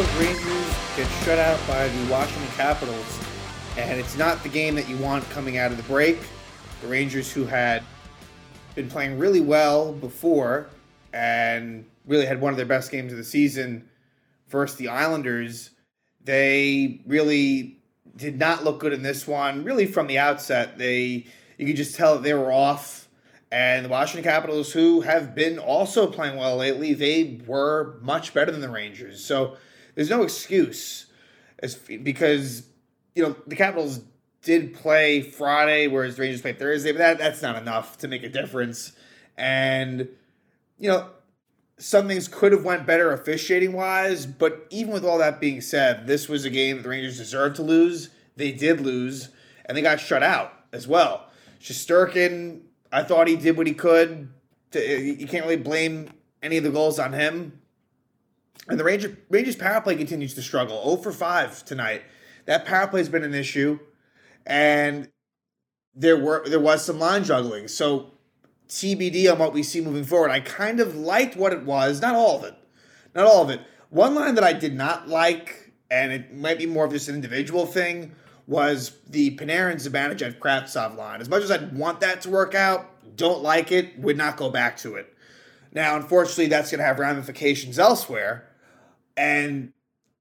York Rangers get shut out by the Washington Capitals, and it's not the game that you want coming out of the break. The Rangers, who had been playing really well before and really had one of their best games of the season versus the Islanders, they really did not look good in this one. Really, from the outset, they you could just tell that they were off. And the Washington Capitals, who have been also playing well lately, they were much better than the Rangers. So there's no excuse, as because you know the Capitals did play Friday, whereas the Rangers played Thursday, but that that's not enough to make a difference. And you know some things could have went better officiating wise, but even with all that being said, this was a game that the Rangers deserved to lose. They did lose, and they got shut out as well. Shesterkin, I thought he did what he could. To, you can't really blame any of the goals on him. And the Ranger, Rangers power play continues to struggle. 0 for 5 tonight. That power play has been an issue, and there were there was some line juggling. So TBD on what we see moving forward. I kind of liked what it was, not all of it, not all of it. One line that I did not like, and it might be more of just an individual thing, was the Panarin Zibanejad Kravtsov line. As much as I'd want that to work out, don't like it, would not go back to it. Now, unfortunately, that's going to have ramifications elsewhere, and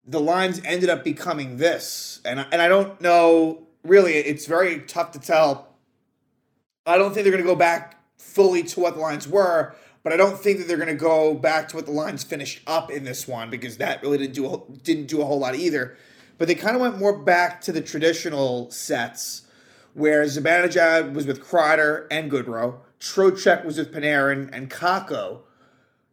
the lines ended up becoming this, and and I don't know really. It's very tough to tell. I don't think they're going to go back fully to what the lines were, but I don't think that they're going to go back to what the lines finished up in this one because that really didn't do a, didn't do a whole lot either. But they kind of went more back to the traditional sets, where Zibanejad was with Kreider and Goodrow, Trocheck was with Panarin and Kakko,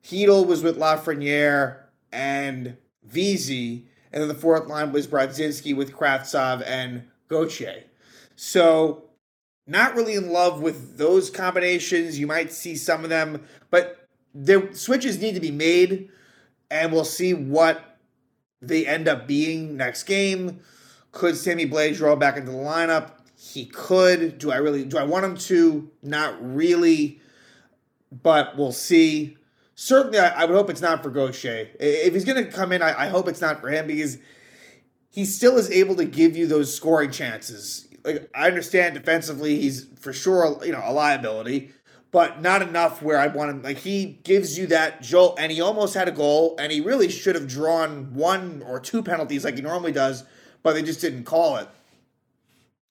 Chytil was with Lafreniere and Vesey, and then the fourth line was Brodzinski with Kravtsov and Gauthier. So not really in love with those combinations. You might see some of them, but the switches need to be made, and we'll see what they end up being next game. Could Sammy Blais roll back into the lineup? He could. Do I really? Do I want him to? Not really, but we'll see. Certainly, I, I would hope it's not for Gauthier. If he's going to come in, I, I hope it's not for him because he still is able to give you those scoring chances like I understand defensively he's for sure you know a liability, but not enough where I want him. Like he gives you that jolt, and he almost had a goal, and he really should have drawn one or two penalties like he normally does, but they just didn't call it.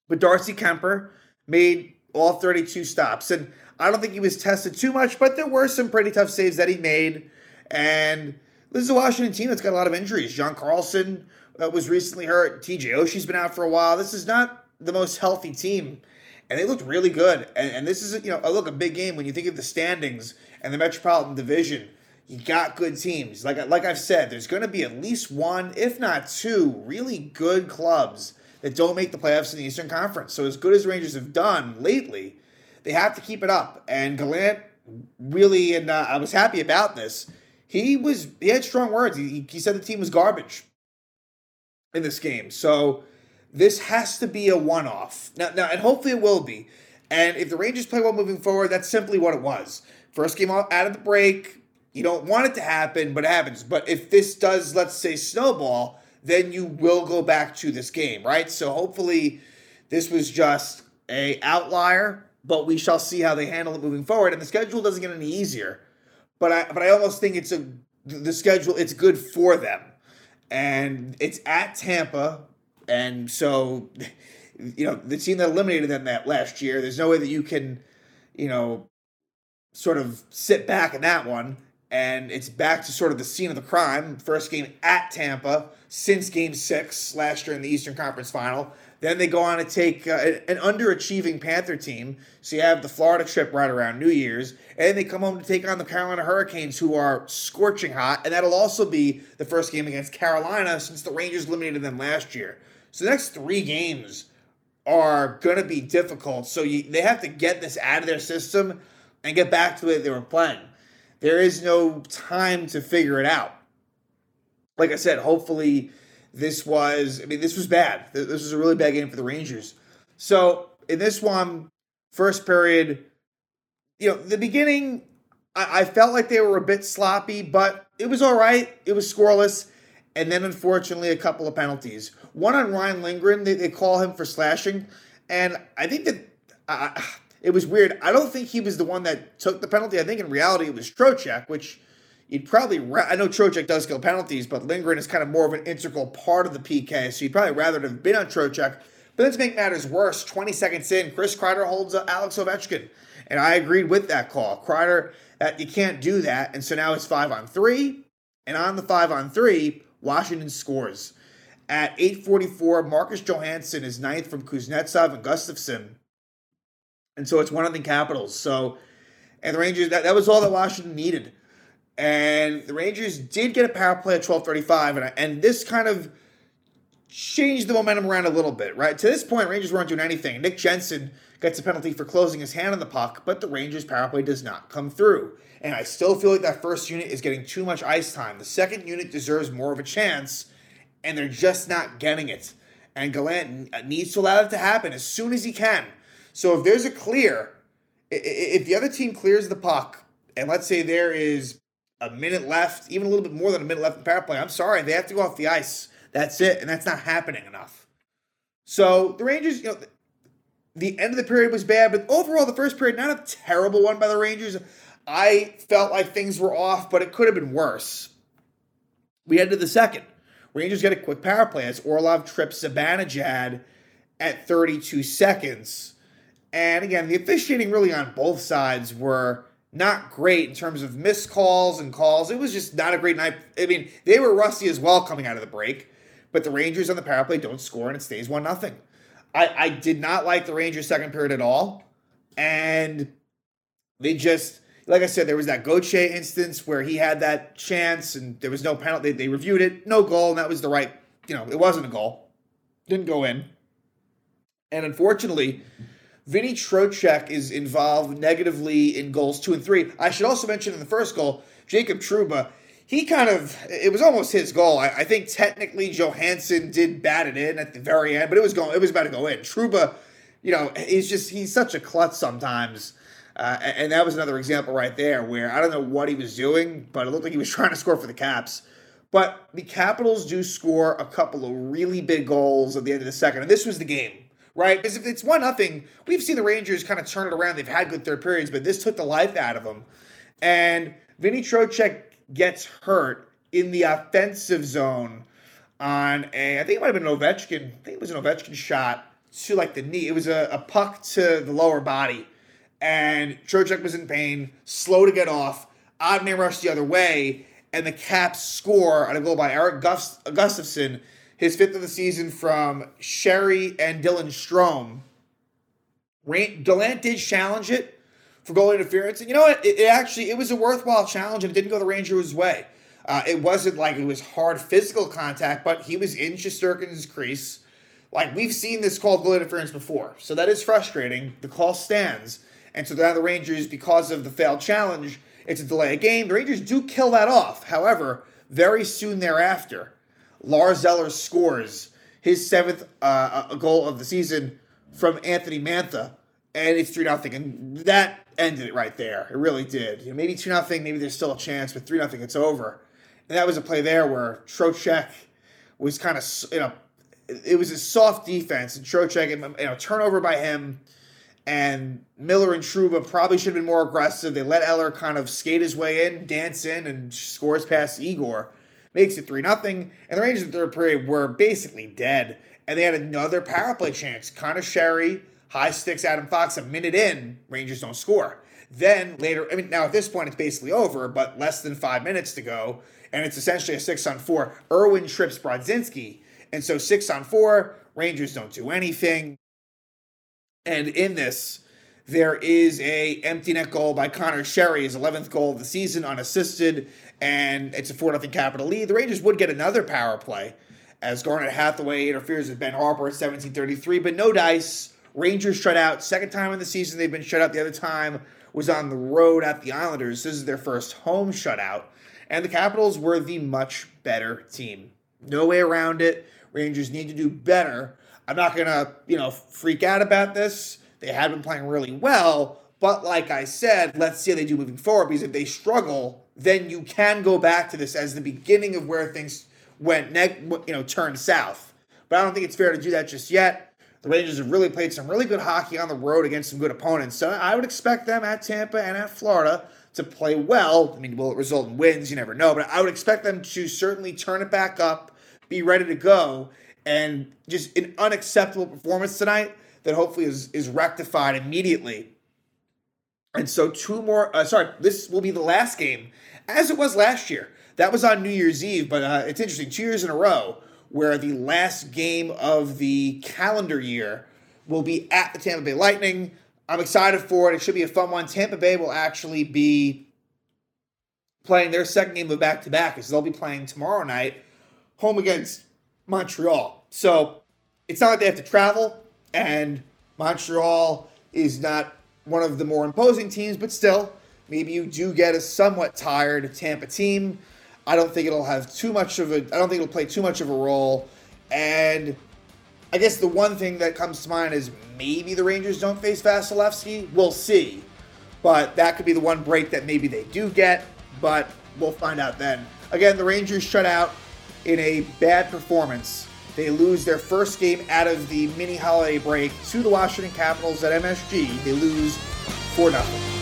But Darcy Kuemper made all 32 stops, and I don't think he was tested too much, but there were some pretty tough saves that he made, and. This is a Washington team that's got a lot of injuries. John Carlson uh, was recently hurt. TJ Oshie's been out for a while. This is not the most healthy team, and they looked really good. And, and this is you know, a look a big game when you think of the standings and the Metropolitan Division. You got good teams. Like like I've said, there's going to be at least one, if not two, really good clubs that don't make the playoffs in the Eastern Conference. So as good as Rangers have done lately, they have to keep it up. And Gallant really, and uh, I was happy about this. He was he had strong words. He, he said the team was garbage in this game. So this has to be a one off. Now, now, and hopefully it will be. And if the Rangers play well moving forward, that's simply what it was. First game out of the break, you don't want it to happen, but it happens. But if this does, let's say, snowball, then you will go back to this game, right? So hopefully this was just a outlier, but we shall see how they handle it moving forward. And the schedule doesn't get any easier. But I but I almost think it's a the schedule it's good for them. And it's at Tampa, and so, you know, the team that eliminated them that last year, there's no way that you can, you know, sort of sit back in that one. And it's back to sort of the scene of the crime. First game at Tampa since game six last year in the Eastern Conference final. Then they go on to take uh, an underachieving Panther team. So you have the Florida trip right around New Year's. And they come home to take on the Carolina Hurricanes, who are scorching hot. And that'll also be the first game against Carolina since the Rangers eliminated them last year. So the next three games are going to be difficult. So you, they have to get this out of their system and get back to the way they were playing. There is no time to figure it out. Like I said, hopefully this was, I mean, this was bad. This was a really bad game for the Rangers. So in this one, first period, you know, the beginning, I, I felt like they were a bit sloppy, but it was all right. It was scoreless. and then unfortunately a couple of penalties. One on Ryan Lindgren, they, they call him for slashing, and I think that uh, it was weird. I don't think he was the one that took the penalty. I think in reality it was Trocheck, which you'd probably. Ra- I know Trocheck does kill penalties, but Lindgren is kind of more of an integral part of the PK, so you'd probably rather have been on Trocheck. But then to make matters worse, 20 seconds in, Chris Kreider holds uh, Alex Ovechkin, and I agreed with that call. Kreider, you can't do that, and so now it's five on three, and on the five on three, Washington scores. At 8:44, Marcus Johansson is ninth from Kuznetsov and Gustafsson, and so it's one of the Capitals. So, and the Rangers that, that was all that Washington needed, and the Rangers did get a power play at 12:35, and and this kind of changed the momentum around a little bit, right? To this point, Rangers weren't doing anything. Nick Jensen gets a penalty for closing his hand on the puck, but the Rangers power play does not come through. And I still feel like that first unit is getting too much ice time. The second unit deserves more of a chance, and they're just not getting it. And Gallant needs to allow that to happen as soon as he can. So if there's a clear, if the other team clears the puck, and let's say there is a minute left, even a little bit more than a minute left in power play, I'm sorry, they have to go off the ice. That's it, and that's not happening enough. So the Rangers, you know, the end of the period was bad, but overall, the first period, not a terrible one by the Rangers. I felt like things were off, but it could have been worse. We head to the second. Rangers get a quick power play as Orlov trips Zibanejad at 32 seconds. And again, the officiating really on both sides were not great in terms of missed calls and calls. It was just not a great night. I mean, they were rusty as well coming out of the break, but the Rangers on the power play don't score and it stays 1 nothing. I, I did not like the Rangers second period at all. And they just like I said, there was that Gauthier instance where he had that chance and there was no penalty. They reviewed it, no goal, and that was the right, you know, it wasn't a goal. Didn't go in. And unfortunately, Vinny Trocheck is involved negatively in goals two and three. I should also mention in the first goal, Jacob Trouba, he kind of, it was almost his goal. I, I think technically Johansson did bat it in at the very end, but it was going, it was about to go in. Trouba, you know, he's just, he's such a klutz sometimes uh, and that was another example right there where I don't know what he was doing, but it looked like he was trying to score for the Caps. But the Capitals do score a couple of really big goals at the end of the second, and this was the game, right? Because if it's one nothing, we've seen the Rangers kind of turn it around. They've had good third periods, but this took the life out of them. And Vinny Trocheck gets hurt in the offensive zone on a, I think it might have been an Ovechkin. I think it was an Ovechkin shot to like the knee. It was a, a puck to the lower body and Trocheck was in pain, slow to get off. Odd man rushed the other way, and the Caps score on a goal by Erik Gust- Gustafsson, his fifth of the season from Sheary and Dylan Strome. Gallant did challenge it for goal interference, and you know what? It, it, actually it was a worthwhile challenge, and it didn't go the Rangers' way. Uh, it wasn't like it was hard physical contact, but he was in Shesterkin's crease. Like we've seen this called goal interference before, so that is frustrating. The call stands. And so now the Rangers, because of the failed challenge, it's a delay of game. The Rangers do kill that off. However, very soon thereafter, Lars Eller scores his seventh uh, goal of the season from Anthony Mantha, and it's 3 0. And that ended it right there. It really did. You know, maybe 2 0, maybe there's still a chance, but 3 0, it's over. And that was a play there where Trocheck was kind of, you know, it was a soft defense, and Trocheck, you know, turnover by him and Miller and Trouba probably should have been more aggressive. They let Eller kind of skate his way in, dance in, and scores past Igor. Makes it 3 0. And the Rangers in the third period were basically dead. And they had another power play chance. Conor Sheary, high sticks Adam Fox a minute in. Rangers don't score. Then later, I mean, now at this point it's basically over, but less than five minutes to go. And it's essentially a six on four. Irwin trips Brodzinski. And so six on four, Rangers don't do anything. And in this, there is a empty net goal by Conor Sheary, his 11th goal of the season, unassisted, and it's a 4 0 capital lead. The Rangers would get another power play as Garnet Hathaway interferes with Ben Harpur at 1733, but no dice. Rangers shut out. Second time in the season they've been shut out. The other time was on the road at the Islanders. This is their first home shutout. And the Capitals were the much better team. No way around it. Rangers need to do better I'm not going to, you know, freak out about this. They had been playing really well. But like I said, let's see how they do moving forward because if they struggle, then you can go back to this as the beginning of where things went you know turned south. But I don't think it's fair to do that just yet. The Rangers have really played some really good hockey on the road against some good opponents. So I would expect them at Tampa and at Florida to play well. I mean, will it result in wins? You never know. But I would expect them to certainly turn it back up, be ready to go, and just an unacceptable performance tonight that hopefully is, is rectified immediately. And so, two more, uh, sorry, this will be the last game, as it was last year. That was on New Year's Eve, but uh, it's interesting, two years in a row, where the last game of the calendar year will be at the Tampa Bay Lightning. I'm excited for it. It should be a fun one. Tampa Bay will actually be playing their second game of back to back, as they'll be playing tomorrow night home against Montreal. So it's not like they have to travel, and Montreal is not one of the more imposing teams, but still, maybe you do get a somewhat tired Tampa team. I don't think it'll have too much of a. I don't think it'll play too much of a role. And I guess the one thing that comes to mind is maybe the Rangers don't face Vasilevskiy. We'll see. But that could be the one break that maybe they do get. But we'll find out then. Again, the Rangers shut out in a bad performance. They lose their first game out of the mini holiday break to the Washington Capitals at MSG. They lose 4 0.